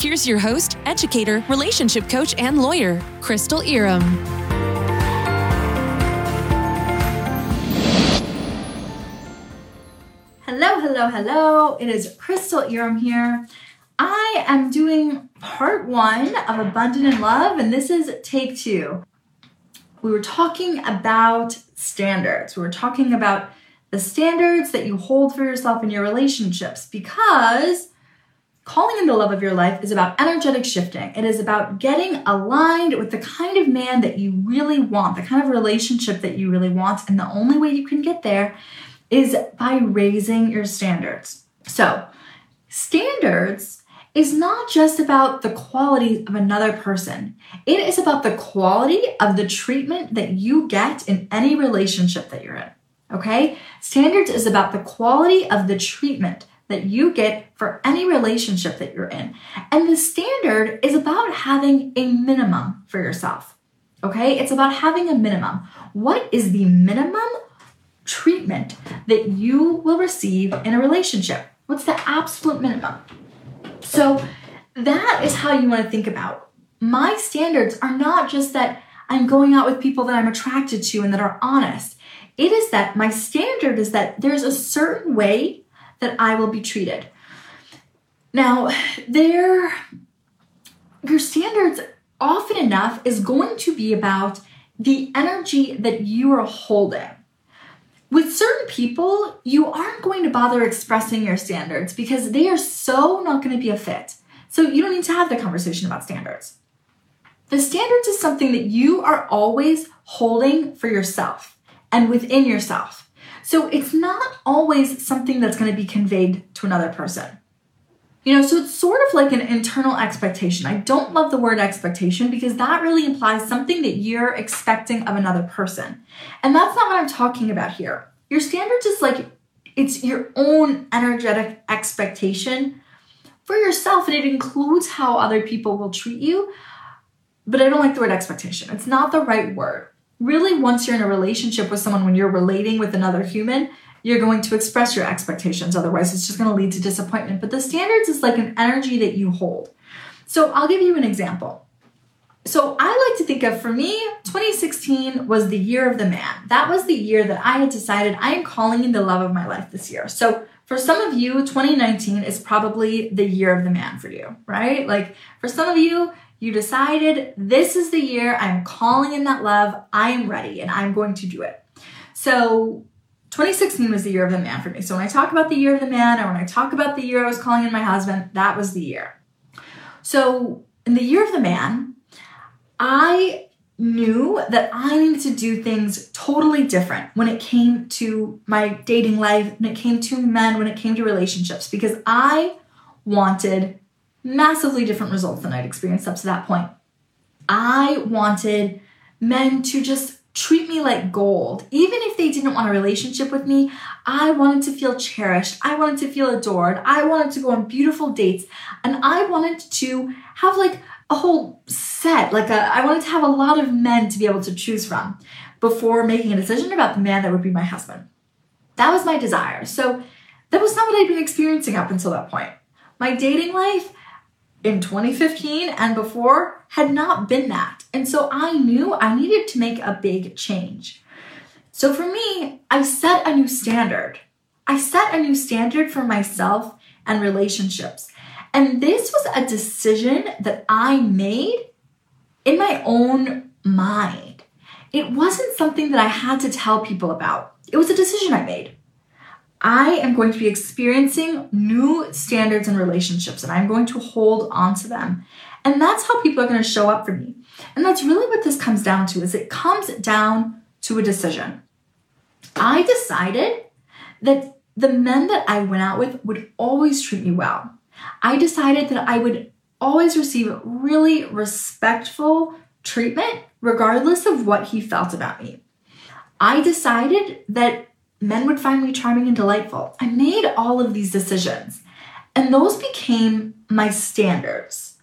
Here's your host, educator, relationship coach, and lawyer, Crystal Irom. Hello, hello, hello. It is Crystal Irom here. I am doing part one of Abundance in Love, and this is take two. We were talking about standards. We were talking about the standards that you hold for yourself in your relationships because Calling in the love of your life is about energetic shifting. It is about getting aligned with the kind of man that you really want, the kind of relationship that you really want. And the only way you can get there is by raising your standards. So, standards is not just about the quality of another person, it is about the quality of the treatment that you get in any relationship that you're in. Okay? Standards is about the quality of the treatment that you get for any relationship that you're in. And the standard is about having a minimum for yourself. Okay? It's about having a minimum. What is the minimum treatment that you will receive in a relationship? What's the absolute minimum? So that is how you want to think about. My standards are not just that I'm going out with people that I'm attracted to and that are honest. It is that my standard is that there's a certain way that I will be treated. Now, there, your standards often enough is going to be about the energy that you are holding. With certain people, you aren't going to bother expressing your standards because they are so not going to be a fit. So you don't need to have the conversation about standards. The standards is something that you are always holding for yourself and within yourself. So it's not always something that's going to be conveyed to another person. You know, so it's sort of like an internal expectation. I don't love the word expectation because that really implies something that you're expecting of another person. And that's not what I'm talking about here. Your standards is like it's your own energetic expectation for yourself, and it includes how other people will treat you. But I don't like the word expectation, it's not the right word really once you're in a relationship with someone when you're relating with another human you're going to express your expectations. Otherwise it's just going to lead to disappointment. But the standards is like an energy that you hold. So i'll give you an example. So i like to think of for me 2016 was the year of the man. That was the year that i had decided i am calling in the love of my life this year. So for some of you 2019 is probably the year of the man for you right? Like for some of you you decided this is the year I'm calling in that love. I am ready and I'm going to do it. So 2016 was the year of the man for me. So when I talk about the year of the man or when I talk about the year I was calling in my husband, that was the year. So in the year of the man, I knew that I needed to do things totally different when it came to my dating life, when it came to men, when it came to relationships, because I wanted massively different results than I'd experienced up to that point. I wanted men to just treat me like gold. Even if they didn't want a relationship with me, I wanted to feel cherished. I wanted to feel adored. I wanted to go on beautiful dates. And I wanted to have like a whole set, like a, I wanted to have a lot of men to be able to choose from before making a decision about the man that would be my husband. That was my desire. So that was not what I'd been experiencing up until that point. My dating life in 2015 and before had not been that. And so I knew I needed to make a big change. So for me, I set a new standard. I set a new standard for myself and relationships. And this was a decision that I made in my own mind. It wasn't something that I had to tell people about. It was a decision I made. I am going to be experiencing new standards and relationships and I'm going to hold on to them. And that's how people are going to show up for me. And that's really what this comes down to is it comes down to a decision. I decided that the men that I went out with would always treat me well. I decided that I would always receive really respectful treatment, regardless of what he felt about me. I decided that men would find me charming and delightful. I made all of these decisions, and those became my standards.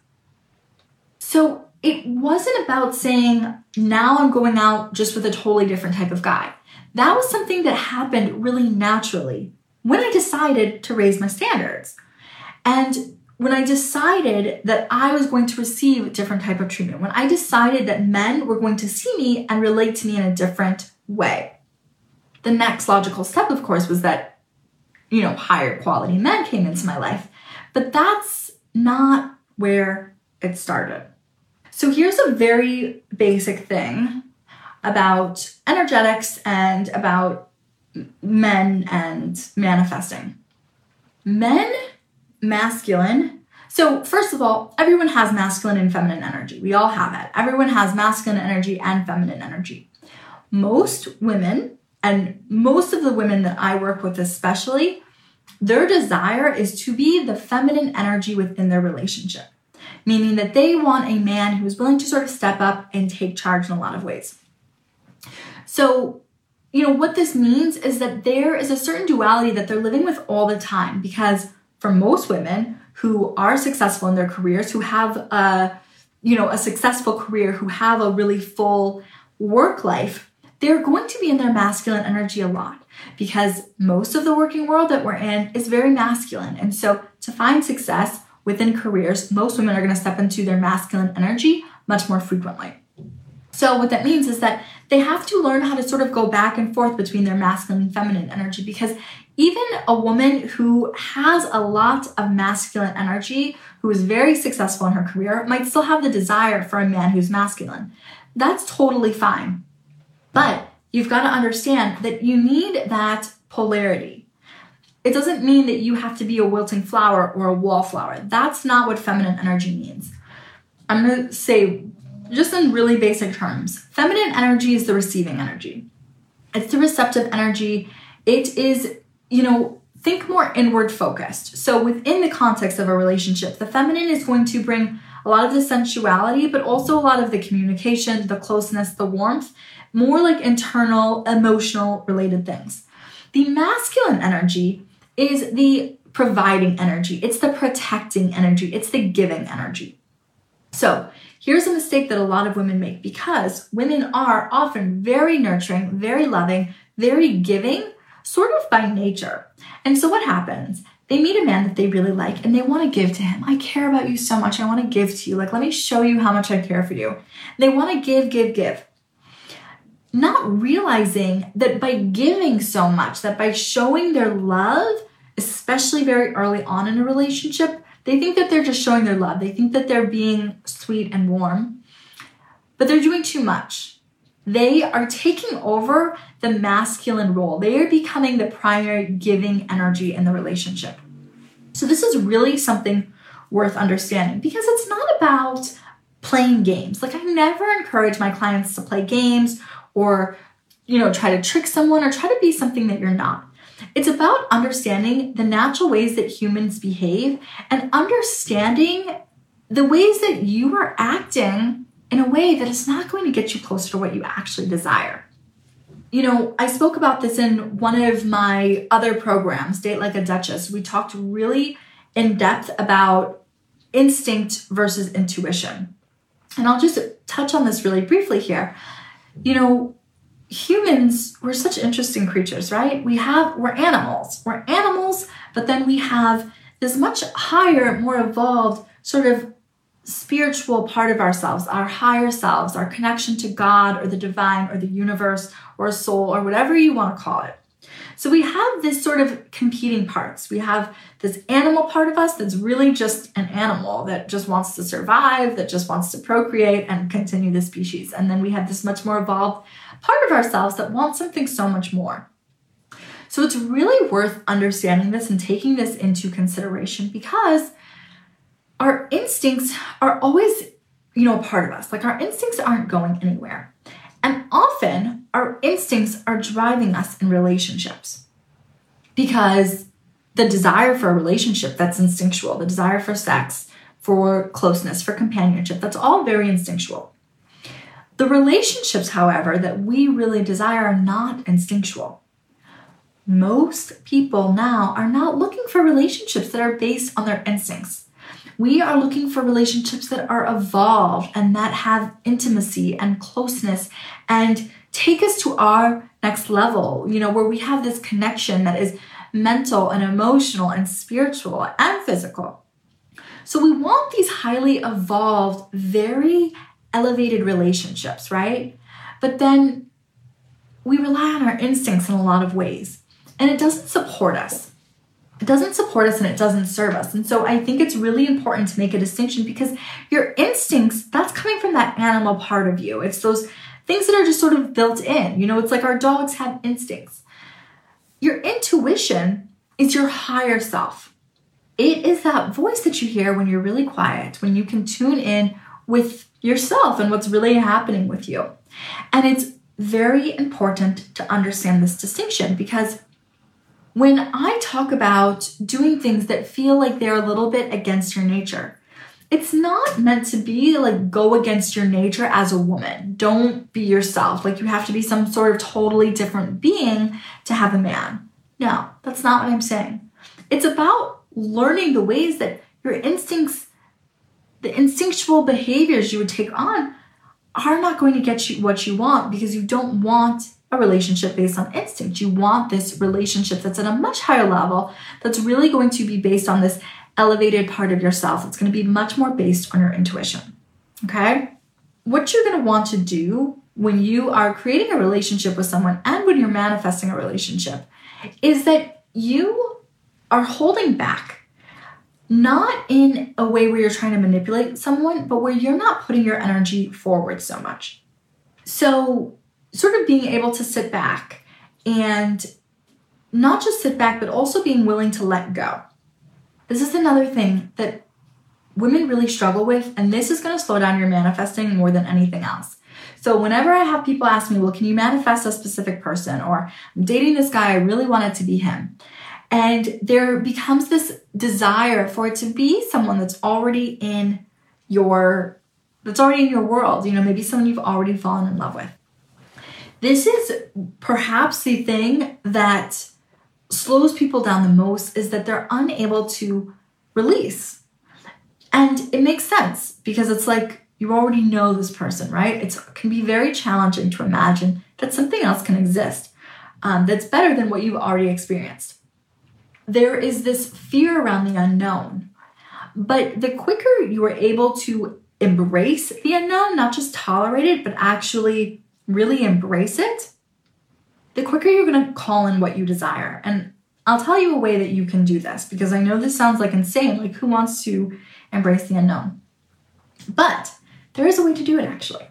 So it wasn't about saying, now I'm going out just with a totally different type of guy. That was something that happened really naturally when I decided to raise my standards. And when I decided that I was going to receive a different type of treatment, when I decided that men were going to see me and relate to me in a different way. The next logical step, of course, was that, you know, higher quality men came into my life. But that's not where it started. So here's a very basic thing about energetics and about men and manifesting. Men, masculine. So, first of all, everyone has masculine and feminine energy. We all have it. Everyone has masculine energy and feminine energy. Most women, and most of the women that I work with, especially, their desire is to be the feminine energy within their relationship, meaning that they want a man who is willing to sort of step up and take charge in a lot of ways. So, you know, what this means is that there is a certain duality that they're living with all the time because for most women who are successful in their careers, who have a, you know, a successful career, who have a really full work life, they're going to be in their masculine energy a lot because most of the working world that we're in is very masculine. And so to find success within careers, most women are going to step into their masculine energy much more frequently. So, what that means is that they have to learn how to sort of go back and forth between their masculine and feminine energy because even a woman who has a lot of masculine energy, who is very successful in her career, might still have the desire for a man who's masculine. That's totally fine. But you've got to understand that you need that polarity. It doesn't mean that you have to be a wilting flower or a wallflower. That's not what feminine energy means. I'm going to say just in really basic terms, feminine energy is the receiving energy. It's the receptive energy. It is, you know, think more inward focused. So within the context of a relationship, the feminine is going to bring a lot of the sensuality, but also a lot of the communication, the closeness, the warmth, more like internal, emotional related things. The masculine energy is the providing energy, it's the protecting energy, it's the giving energy. So, Here's a mistake that a lot of women make because women are often very nurturing, very loving, very giving, sort of by nature. And so what happens? They meet a man that they really like and they want to give to him. I care about you so much. I want to give to you. Like, let me show you how much I care for you. They want to give, give, give. Not realizing that by giving so much, that by showing their love, especially very early on in a relationship, they think that they're just showing their love. They think that they're being sweet and warm, but they're doing too much. They are taking over the masculine role. They are becoming the primary giving energy in the relationship. So, this is really something worth understanding because it's not about playing games. Like, I never encourage my clients to play games or, you know, try to trick someone or try to be something that you're not. It's about understanding the natural ways that humans behave and understanding the ways that you are acting in a way that is not going to get you closer to what you actually desire. You know, I spoke about this in one of my other programs, Date Like a Duchess. We talked really in depth about instinct versus intuition. And I'll just touch on this really briefly here. You know, humans we're such interesting creatures right? We have we're animals. We're animals but then we have this much higher more evolved sort of spiritual part of ourselves our higher selves our connection to god or the divine or the universe or soul or whatever you want to call it so we have this sort of competing parts. We have this animal part of us that's really just an animal that just wants to survive, that just wants to procreate and continue the species. And then we have this much more evolved part of ourselves that wants something so much more. So it's really worth understanding this and taking this into consideration because our instincts are always, you know, a part of us. Like our instincts aren't going anywhere. And often our instincts are driving us in relationships because the desire for a relationship that's instinctual, the desire for sex, for closeness, for companionship. That's all very instinctual. The relationships, however, that we really desire are not instinctual. Most people now are not looking for relationships that are based on their instincts. We are looking for relationships that are evolved and that have intimacy and closeness and take us to our next level, you know, where we have this connection that is mental and emotional and spiritual and physical. So we want these highly evolved, very elevated relationships, right? But then we rely on our instincts in a lot of ways, and it doesn't support us. It doesn't support us and it doesn't serve us. And so I think it's really important to make a distinction because your instincts, that's coming from that animal part of you. It's those things that are just sort of built in. You know, it's like our dogs have instincts. Your intuition is your higher self. It is that voice that you hear when you're really quiet, when you can tune in with yourself and what's really happening with you. And it's very important to understand this distinction because when I talk about doing things that feel like they're a little bit against your nature, it's not meant to be like go against your nature as a woman. Don't be yourself. Like you have to be some sort of totally different being to have a man. No, that's not what I'm saying. It's about learning the ways that your instincts, the instinctual behaviors you would take on, are not going to get you what you want because you don't want a relationship based on instinct. You want this relationship that's at a much higher level, that's really going to be based on this elevated part of yourself. It's going to be much more based on your intuition. Okay? What you're going to want to do when you are creating a relationship with someone and when you're manifesting a relationship is that you are holding back. Not in a way where you're trying to manipulate someone, but where you're not putting your energy forward so much. So, sort of being able to sit back and not just sit back, but also being willing to let go. This is another thing that women really struggle with, and this is going to slow down your manifesting more than anything else. So whenever I have people ask me, well, can you manifest a specific person? Or I'm dating this guy, I really want it to be him. And there becomes this desire for it to be someone that's already in your that's already in your world, you know, maybe someone you've already fallen in love with. This is perhaps the thing that slows people down the most is that they're unable to release. And it makes sense because it's like you already know this person, right? It can be very challenging to imagine that something else can exist um, that's better than what you've already experienced. There is this fear around the unknown. But the quicker you are able to embrace the unknown, not just tolerate it, but actually really embrace it, the quicker you're going to call in what you desire. And I'll tell you a way that you can do this because I know this sounds like insane. Like, who wants to embrace the unknown? But there is a way to do it actually.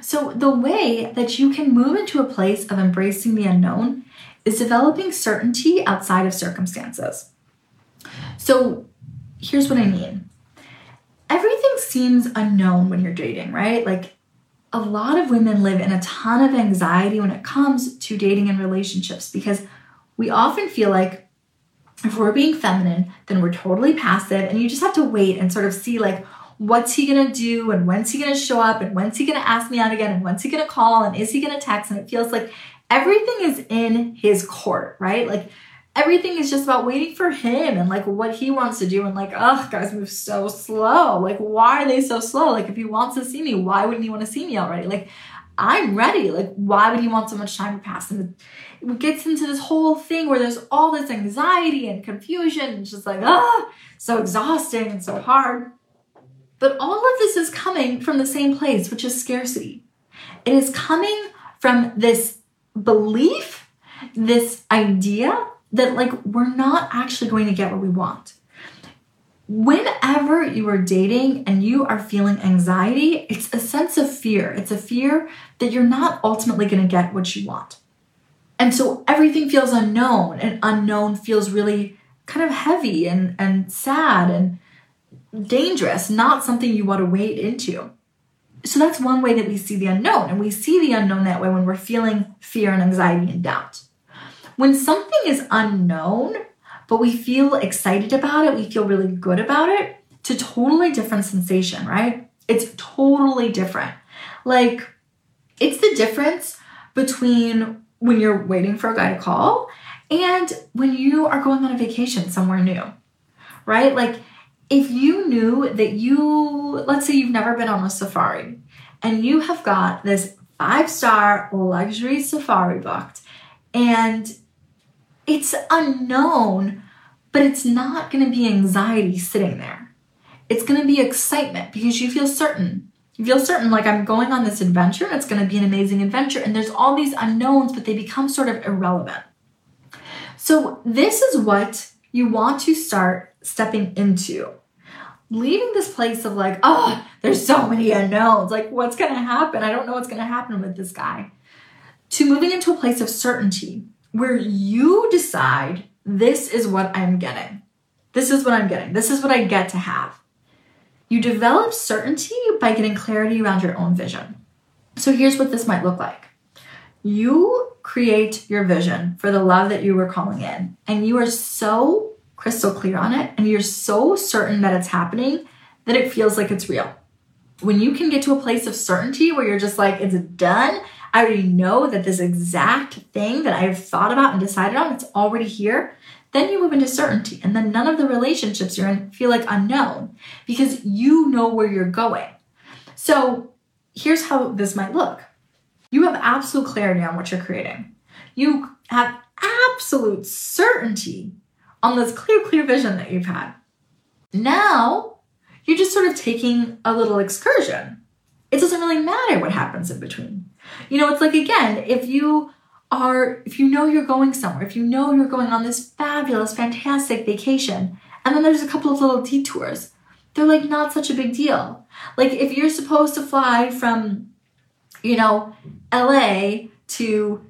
So, the way that you can move into a place of embracing the unknown is developing certainty outside of circumstances. So, here's what I mean everything seems unknown when you're dating, right? Like, a lot of women live in a ton of anxiety when it comes to dating and relationships because we often feel like if we're being feminine, then we're totally passive and you just have to wait and sort of see like what's he gonna do and when's he gonna show up and when's he gonna ask me out again and when's he gonna call and is he gonna text? And it feels like everything is in his court right? Like everything is just about waiting for him and like what he wants to do and like oh guys move so slow. Like why are they so slow? Like if he wants to see me why wouldn't he want to see me already? Like i'm ready. Like why would he want so much time to pass? And it gets into this whole thing where there's all this anxiety and confusion and just like ah so exhausting and so hard. But all of this is coming from the same place, which is scarcity. It is coming from this belief, this idea that, like, we're not actually going to get what we want. Whenever you are dating and you are feeling anxiety, it's a sense of fear. It's a fear that you're not ultimately going to get what you want. And so everything feels unknown, and unknown feels really kind of heavy and, and sad and dangerous, not something you want to wade into. So that's one way that we see the unknown. And we see the unknown that way when we're feeling fear and anxiety and doubt. When something is unknown, but we feel excited about it, we feel really good about it, to totally different sensation, right? It's totally different. Like, it's the difference between when you're waiting for a guy to call and when you are going on a vacation somewhere new, right? Like, if you knew that you, let's say you've never been on a safari and you have got this five star luxury safari booked and it's unknown, but it's not going to be anxiety sitting there. It's going to be excitement because you feel certain. You feel certain, like I'm going on this adventure and it's going to be an amazing adventure. And there's all these unknowns, but they become sort of irrelevant. So, this is what you want to start stepping into. Leaving this place of like, oh, there's so many unknowns. Like, what's going to happen? I don't know what's going to happen with this guy. To moving into a place of certainty where you decide this is what I'm getting. This is what I'm getting. This is what I get to have. You develop certainty by getting clarity around your own vision. So here's what this might look like you create your vision for the love that you were calling in, and you are so crystal clear on it, and you're so certain that it's happening that it feels like it's real. When you can get to a place of certainty where you're just like, it's done, I already know that this exact thing that I've thought about and decided on, it's already here, then you move into certainty. And then none of the relationships you're in feel like unknown because you know where you're going. So here's how this might look you have absolute clarity on what you're creating, you have absolute certainty on this clear, clear vision that you've had. Now, you're just sort of taking a little excursion. It doesn't really matter what happens in between. You know, it's like, again, if you are, if you know you're going somewhere, if you know you're going on this fabulous, fantastic vacation, and then there's a couple of little detours, they're like not such a big deal. Like if you're supposed to fly from, you know, LA to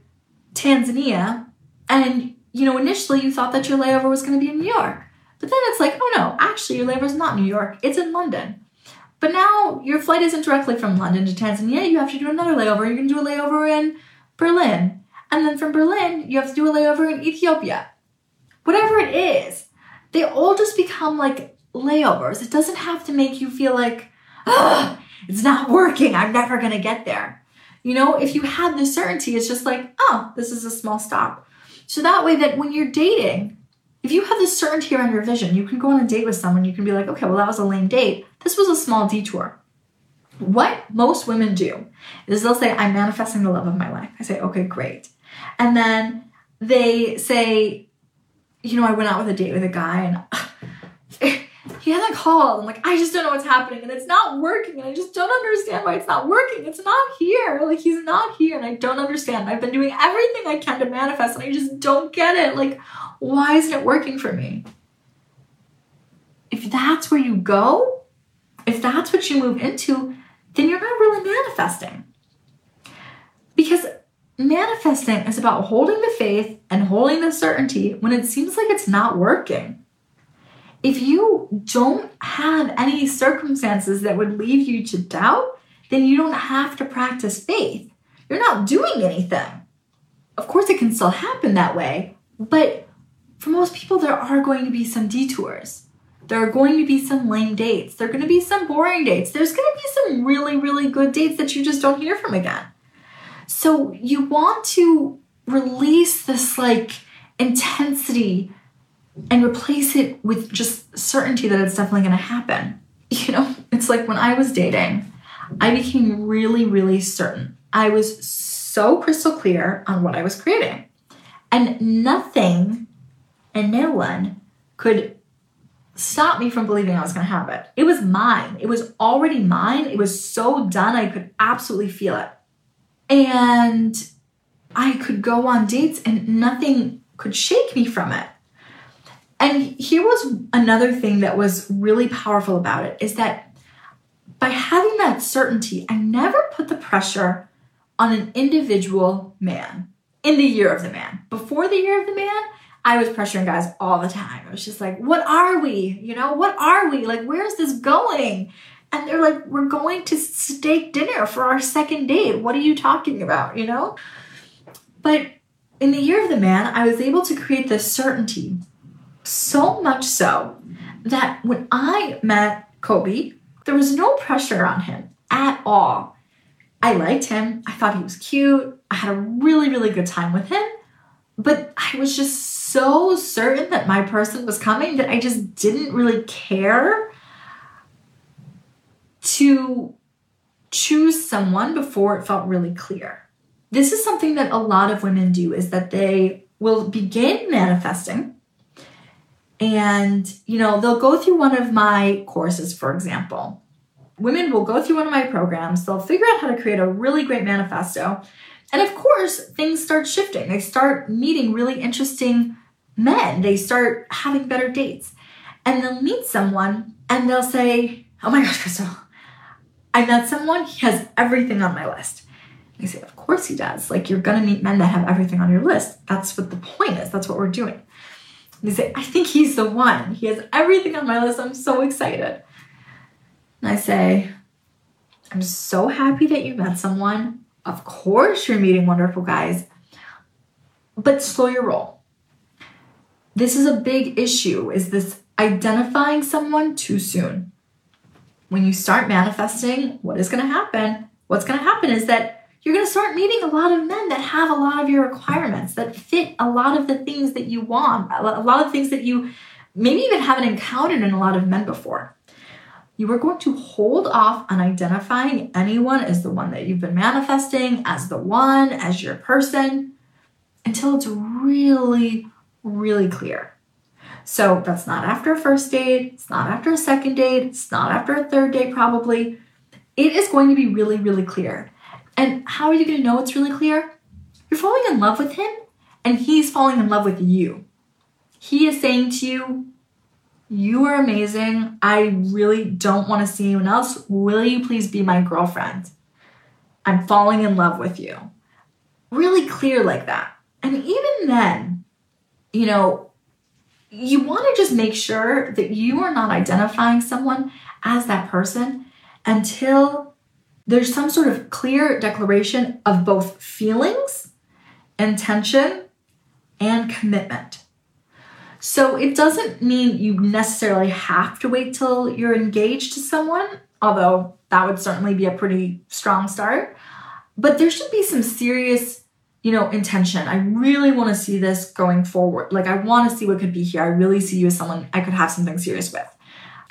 Tanzania, and you know, initially you thought that your layover was going to be in New York. But then it's like, oh no, actually your layover is not New York, it's in London. But now your flight isn't directly from London to Tanzania, you have to do another layover. You can do a layover in Berlin. And then from Berlin, you have to do a layover in Ethiopia. Whatever it is, they all just become like layovers. It doesn't have to make you feel like, oh, it's not working. I'm never going to get there. You know, if you had the certainty, it's just like, oh, this is a small stop. So that way, that when you're dating, if you have this certainty around your vision, you can go on a date with someone. You can be like, okay, well, that was a lame date. This was a small detour. What most women do is they'll say, I'm manifesting the love of my life. I say, okay, great. And then they say, you know, I went out with a date with a guy and he hasn't called. I'm like, I just don't know what's happening and it's not working. And I just don't understand why it's not working. It's not here. Like, he's not here and I don't understand. I've been doing everything I can to manifest and I just don't get it. Like, why isn't it working for me? If that's where you go, if that's what you move into, then you're not really manifesting. Because manifesting is about holding the faith and holding the certainty when it seems like it's not working. If you don't have any circumstances that would leave you to doubt, then you don't have to practice faith. You're not doing anything. Of course, it can still happen that way, but for most people, there are going to be some detours. There are going to be some lame dates. There are going to be some boring dates. There's going to be some really, really good dates that you just don't hear from again. So you want to release this like intensity and replace it with just certainty that it's definitely going to happen. You know, it's like when I was dating, I became really, really certain. I was so crystal clear on what I was creating. And nothing and no one could stop me from believing I was going to have it. It was mine. It was already mine. It was so done. I could absolutely feel it. And I could go on dates and nothing could shake me from it. And here was another thing that was really powerful about it is that by having that certainty, I never put the pressure on an individual man in the year of the man. Before the year of the man, I was pressuring guys all the time. I was just like, what are we? You know, what are we? Like, where's this going? And they're like, we're going to steak dinner for our second date. What are you talking about? You know? But in the year of the man, I was able to create this certainty so much so that when I met Kobe. There was no pressure on him at all. I liked him. I thought he was cute. I had a really, really good time with him. But I was just so certain that my person was coming that I just didn't really care to choose someone before it felt really clear. This is something that a lot of women do is that they will begin manifesting and you know they'll go through one of my courses for example women will go through one of my programs they'll figure out how to create a really great manifesto and of course things start shifting they start meeting really interesting men they start having better dates and they'll meet someone and they'll say oh my gosh crystal i met someone he has everything on my list I say, of course he does. Like you're gonna meet men that have everything on your list. That's what the point is. That's what we're doing. They say, I think he's the one. He has everything on my list. I'm so excited. And I say, I'm so happy that you met someone. Of course, you're meeting wonderful guys, but slow your roll. This is a big issue is this identifying someone too soon. When you start manifesting, what is going to happen? What's going to happen is that you're going to start meeting a lot of men that have a lot of your requirements, that fit a lot of the things that you want, a lot of things that you maybe even haven't encountered in a lot of men before. You are going to hold off on identifying anyone as the one that you've been manifesting, as the one, as your person, until it's really, really clear. So that's not after a first date, it's not after a second date, it's not after a third date, probably. It is going to be really, really clear. And how are you going to know it's really clear? You're falling in love with him and he's falling in love with you. He is saying to you, You are amazing. I really don't want to see anyone else. Will you please be my girlfriend? I'm falling in love with you. Really clear like that. And even then, you know, you want to just make sure that you are not identifying someone as that person until there's some sort of clear declaration of both feelings, intention, and commitment. So it doesn't mean you necessarily have to wait till you're engaged to someone, although that would certainly be a pretty strong start. But there should be some serious, you know, intention. I really want to see this going forward. Like I want to see what could be here. I really see you as someone I could have something serious with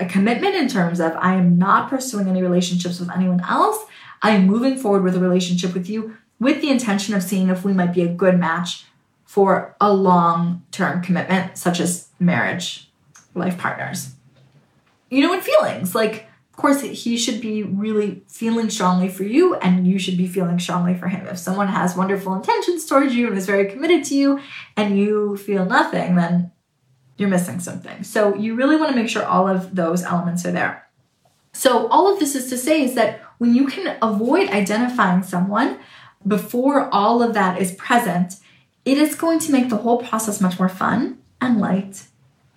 a commitment in terms of I am not pursuing any relationships with anyone else. I am moving forward with a relationship with you with the intention of seeing if we might be a good match for a long term commitment, such as marriage, life partners. You know, and feelings like, of course, he should be really feeling strongly for you, and you should be feeling strongly for him. If someone has wonderful intentions towards you and is very committed to you, and you feel nothing, then you're missing something. So you really want to make sure all of those elements are there. So all of this is to say is that when you can avoid identifying someone before all of that is present, it is going to make the whole process much more fun and light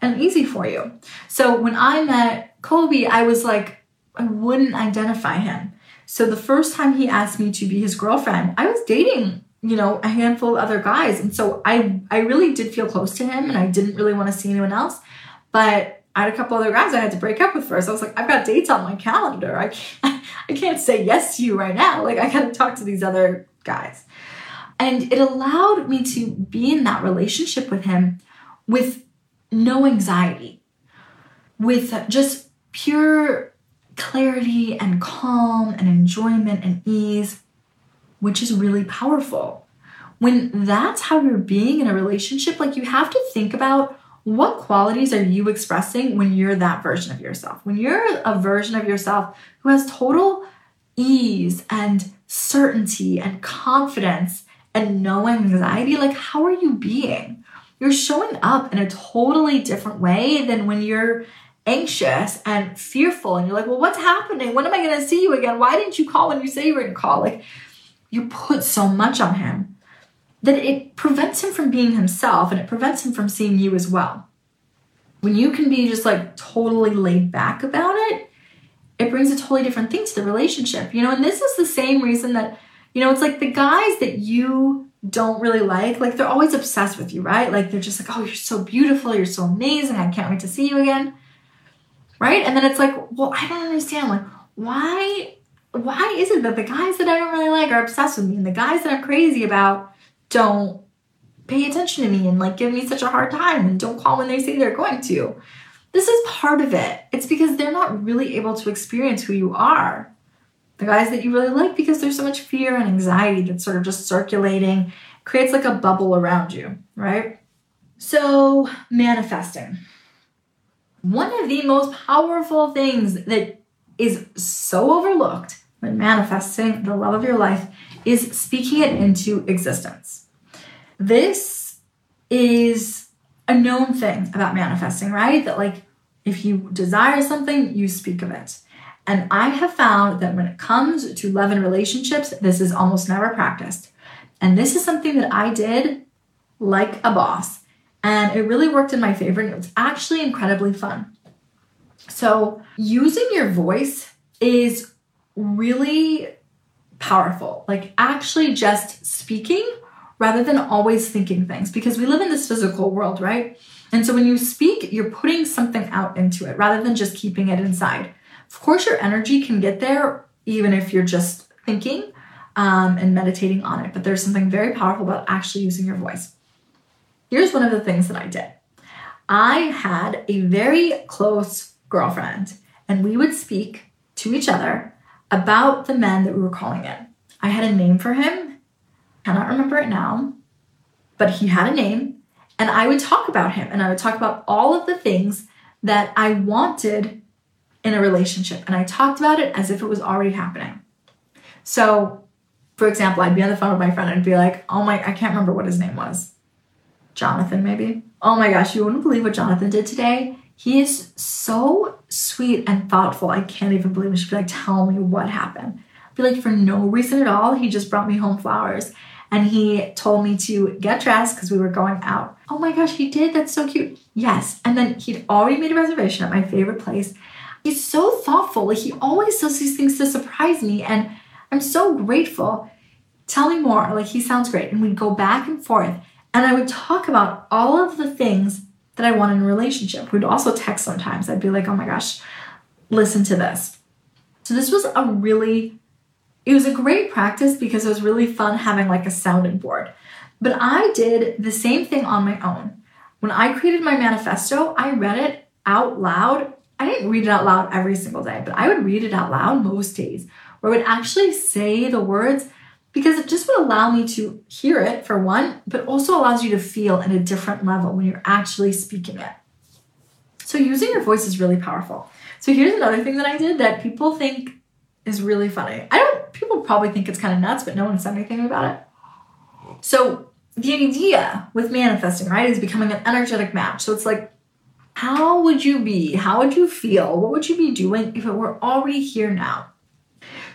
and easy for you. So when I met Kobe, I was like, I wouldn't identify him. So the first time he asked me to be his girlfriend, I was dating you know, a handful of other guys. And so I I really did feel close to him and I didn't really want to see anyone else. But I had a couple other guys I had to break up with first. I was like, I've got dates on my calendar. I can't I can't say yes to you right now. Like I gotta talk to these other guys. And it allowed me to be in that relationship with him with no anxiety, with just pure clarity and calm and enjoyment and ease which is really powerful. When that's how you're being in a relationship, like you have to think about what qualities are you expressing when you're that version of yourself? When you're a version of yourself who has total ease and certainty and confidence and no anxiety, like how are you being? You're showing up in a totally different way than when you're anxious and fearful and you're like, well, what's happening? When am I going to see you again? Why didn't you call when you say you were going to call? Like, you put so much on him that it prevents him from being himself and it prevents him from seeing you as well. When you can be just like totally laid back about it, it brings a totally different thing to the relationship, you know. And this is the same reason that, you know, it's like the guys that you don't really like, like they're always obsessed with you, right? Like they're just like, oh, you're so beautiful, you're so amazing, I can't wait to see you again. right? And then it's like, well, I don't understand. Like, why why is it that the guys that I don't really like are obsessed with me and the guys that I'm crazy about don't pay attention to me and like give me such a hard time and don't call when they say they're going to? This is part of it. It's because they're not really able to experience who you are. The guys that you really like because there's so much fear and anxiety that's sort of just circulating, creates like a bubble around you, right? So, manifesting. One of the most powerful things that is so overlooked when manifesting the love of your life is speaking it into existence. This is a known thing about manifesting, right? That, like, if you desire something, you speak of it. And I have found that when it comes to love and relationships, this is almost never practiced. And this is something that I did like a boss. And it really worked in my favor. And it was actually incredibly fun. So, using your voice is really powerful. Like, actually, just speaking rather than always thinking things because we live in this physical world, right? And so, when you speak, you're putting something out into it rather than just keeping it inside. Of course, your energy can get there even if you're just thinking um, and meditating on it, but there's something very powerful about actually using your voice. Here's one of the things that I did I had a very close girlfriend, and we would speak to each other about the men that we were calling in. I had a name for him, cannot remember it now, but he had a name, and I would talk about him and I would talk about all of the things that I wanted in a relationship. And I talked about it as if it was already happening. So, for example, I'd be on the phone with my friend and I'd be like, oh my, I can't remember what his name was. Jonathan, maybe. Oh my gosh, you wouldn't believe what Jonathan did today. He is so sweet and thoughtful. I can't even believe it. She'd be like, tell me what happened. I'd be like, for no reason at all, he just brought me home flowers and he told me to get dressed because we were going out. Oh my gosh, he did. That's so cute. Yes. And then he'd already made a reservation at my favorite place. He's so thoughtful. Like he always does these things to surprise me. And I'm so grateful. Tell me more. Like he sounds great. And we'd go back and forth. And I would talk about all of the things that I want in a relationship. We'd also text sometimes. I'd be like, oh my gosh, listen to this. So this was a really, it was a great practice because it was really fun having like a sounding board. But I did the same thing on my own. When I created my manifesto, I read it out loud. I didn't read it out loud every single day, but I would read it out loud most days where I would actually say the words because it just would allow me to hear it for one, but also allows you to feel at a different level when you're actually speaking it. So using your voice is really powerful. So here's another thing that I did that people think is really funny. I don't people probably think it's kind of nuts, but no one said anything about it. So the idea with manifesting, right, is becoming an energetic match. So it's like, how would you be? How would you feel? What would you be doing if it were already here now?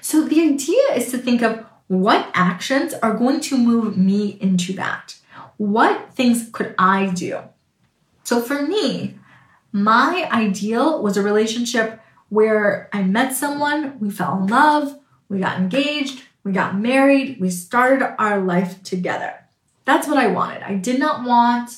So the idea is to think of what actions are going to move me into that? What things could I do? So for me, my ideal was a relationship where I met someone, we fell in love, we got engaged, we got married, we started our life together. That's what I wanted. I did not want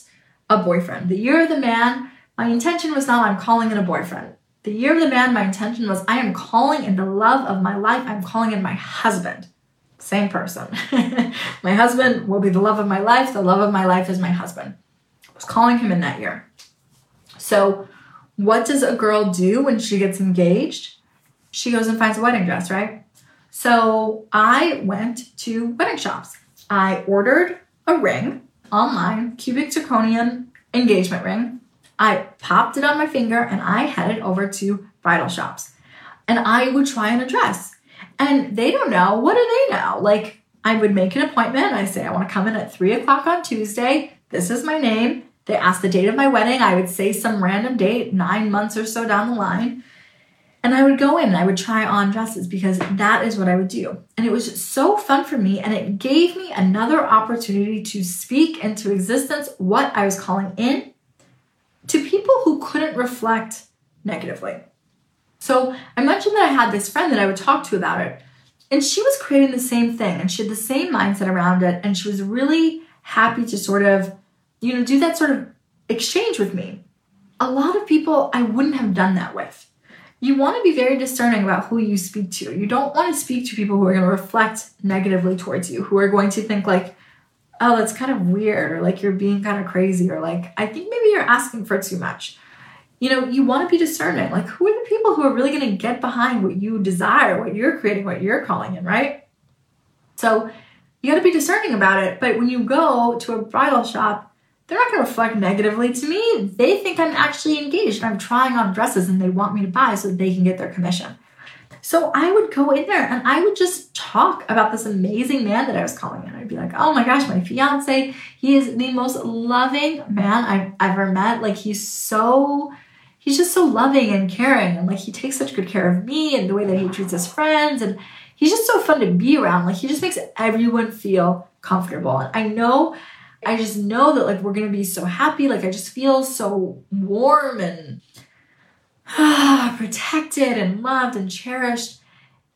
a boyfriend. The year of the man, my intention was not I'm calling in a boyfriend. The year of the man, my intention was I am calling in the love of my life, I'm calling in my husband same person. my husband will be the love of my life. The love of my life is my husband. I was calling him in that year. So, what does a girl do when she gets engaged? She goes and finds a wedding dress, right? So, I went to wedding shops. I ordered a ring online, cubic zirconium engagement ring. I popped it on my finger and I headed over to bridal shops. And I would try on a dress and they don't know. What do they know? Like, I would make an appointment. I say, I want to come in at three o'clock on Tuesday. This is my name. They ask the date of my wedding. I would say some random date, nine months or so down the line. And I would go in and I would try on dresses because that is what I would do. And it was so fun for me. And it gave me another opportunity to speak into existence what I was calling in to people who couldn't reflect negatively. So I mentioned that I had this friend that I would talk to about it. And she was creating the same thing and she had the same mindset around it. And she was really happy to sort of, you know, do that sort of exchange with me. A lot of people I wouldn't have done that with. you want to be very discerning about who you speak to. You don't want to speak to people who are going to reflect negatively towards you, who are going to think like, oh, that's kind of weird, or like you're being kind of crazy, or like, I think maybe you're asking for too much. You know, you want to be discerning. Like, who are the people who are really going to get behind what you desire, what you're creating, what you're calling in, right? So you got to be discerning about it. But when you go to a bridal shop, they're not going to reflect negatively to me. They think I'm actually engaged and I'm trying on dresses and they want me to buy so they can get their commission. So I would go in there and I would just talk about this amazing man that I was calling in. I'd be like, oh my gosh, my fiance, he is the most loving man I've ever met. Like he's so he's just so loving and caring and like he takes such good care of me and the way that he treats his friends and he's just so fun to be around. Like he just makes everyone feel comfortable. And I know I just know that like we're gonna be so happy. Like I just feel so warm and ah, protected and loved and cherished.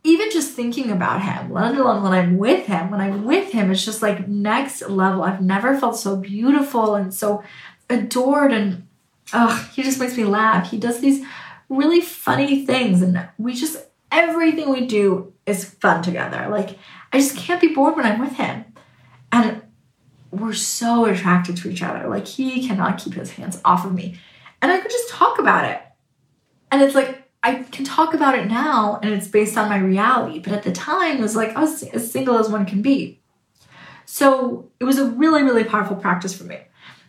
Even just thinking about him, let alone when I'm with him, when I'm with him, it's just like next level. I've never felt so beautiful and so adored. And oh, he just makes me laugh. He does these really funny things, and we just everything we do is fun together. Like I just can't be bored when I'm with him. And we're so attracted to each other. Like he cannot keep his hands off of me. And I could just talk about it. And it's like I can talk about it now and it's based on my reality. But at the time it was like I was as single as one can be. So it was a really, really powerful practice for me.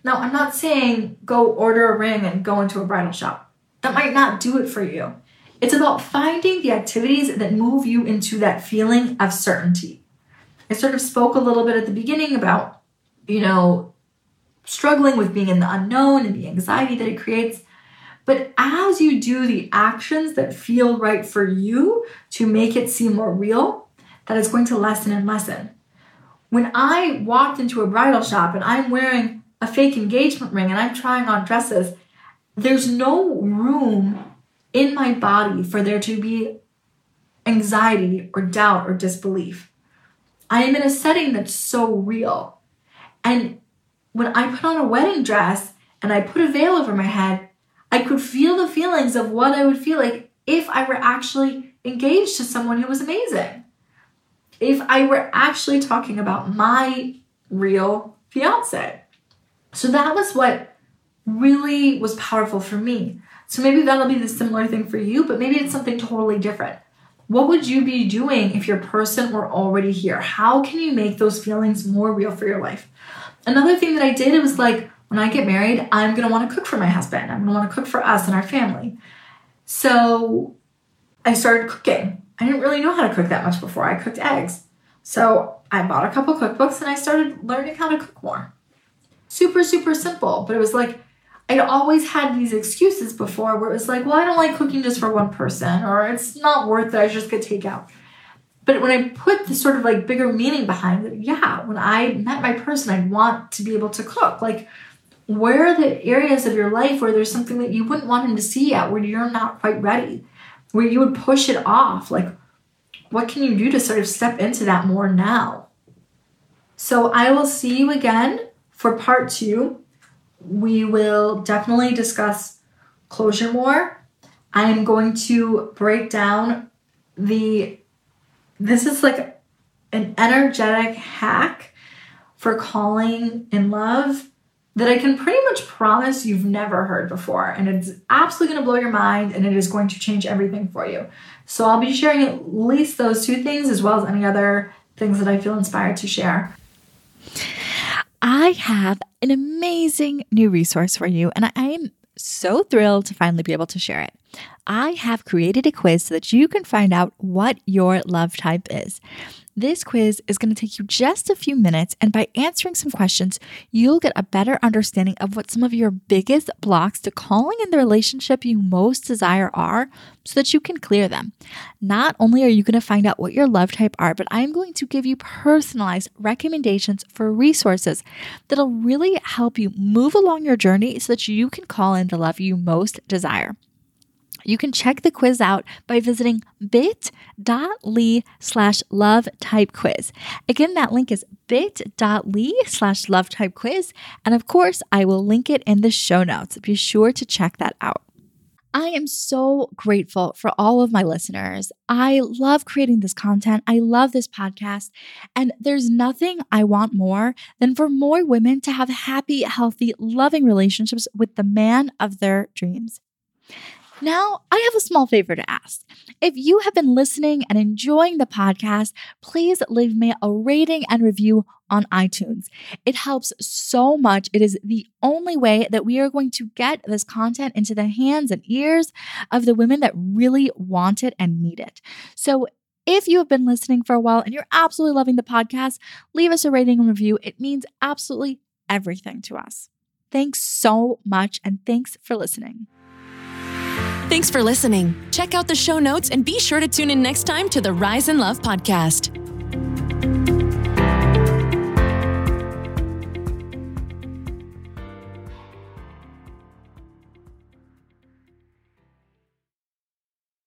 Now I'm not saying go order a ring and go into a bridal shop. That might not do it for you. It's about finding the activities that move you into that feeling of certainty. I sort of spoke a little bit at the beginning about you know, struggling with being in the unknown and the anxiety that it creates. But as you do the actions that feel right for you to make it seem more real, that is going to lessen and lessen. When I walked into a bridal shop and I'm wearing a fake engagement ring and I'm trying on dresses, there's no room in my body for there to be anxiety or doubt or disbelief. I am in a setting that's so real. And when I put on a wedding dress and I put a veil over my head, I could feel the feelings of what I would feel like if I were actually engaged to someone who was amazing. If I were actually talking about my real fiance. So that was what really was powerful for me. So maybe that'll be the similar thing for you, but maybe it's something totally different. What would you be doing if your person were already here? How can you make those feelings more real for your life? Another thing that I did, it was like, when I get married, I'm gonna wanna cook for my husband. I'm gonna wanna cook for us and our family. So I started cooking. I didn't really know how to cook that much before. I cooked eggs. So I bought a couple cookbooks and I started learning how to cook more. Super, super simple. But it was like, I'd always had these excuses before where it was like, well, I don't like cooking just for one person, or it's not worth it. I just get takeout. But when I put the sort of like bigger meaning behind it, yeah, when I met my person, I'd want to be able to cook. Like, where are the areas of your life where there's something that you wouldn't want him to see yet, where you're not quite ready, where you would push it off? Like, what can you do to sort of step into that more now? So I will see you again for part two we will definitely discuss closure more. I am going to break down the, this is like an energetic hack for calling in love that I can pretty much promise you've never heard before. And it's absolutely going to blow your mind and it is going to change everything for you. So I'll be sharing at least those two things as well as any other things that I feel inspired to share. I have an amazing new resource for you, and I am so thrilled to finally be able to share it. I have created a quiz so that you can find out what your love type is. This quiz is going to take you just a few minutes, and by answering some questions, you'll get a better understanding of what some of your biggest blocks to calling in the relationship you most desire are so that you can clear them. Not only are you going to find out what your love type are, but I'm going to give you personalized recommendations for resources that'll really help you move along your journey so that you can call in the love you most desire. You can check the quiz out by visiting bit.ly slash love type quiz. Again, that link is bit.ly slash love type quiz. And of course, I will link it in the show notes. Be sure to check that out. I am so grateful for all of my listeners. I love creating this content. I love this podcast. And there's nothing I want more than for more women to have happy, healthy, loving relationships with the man of their dreams. Now, I have a small favor to ask. If you have been listening and enjoying the podcast, please leave me a rating and review on iTunes. It helps so much. It is the only way that we are going to get this content into the hands and ears of the women that really want it and need it. So, if you have been listening for a while and you're absolutely loving the podcast, leave us a rating and review. It means absolutely everything to us. Thanks so much, and thanks for listening. Thanks for listening. Check out the show notes and be sure to tune in next time to the Rise and Love podcast.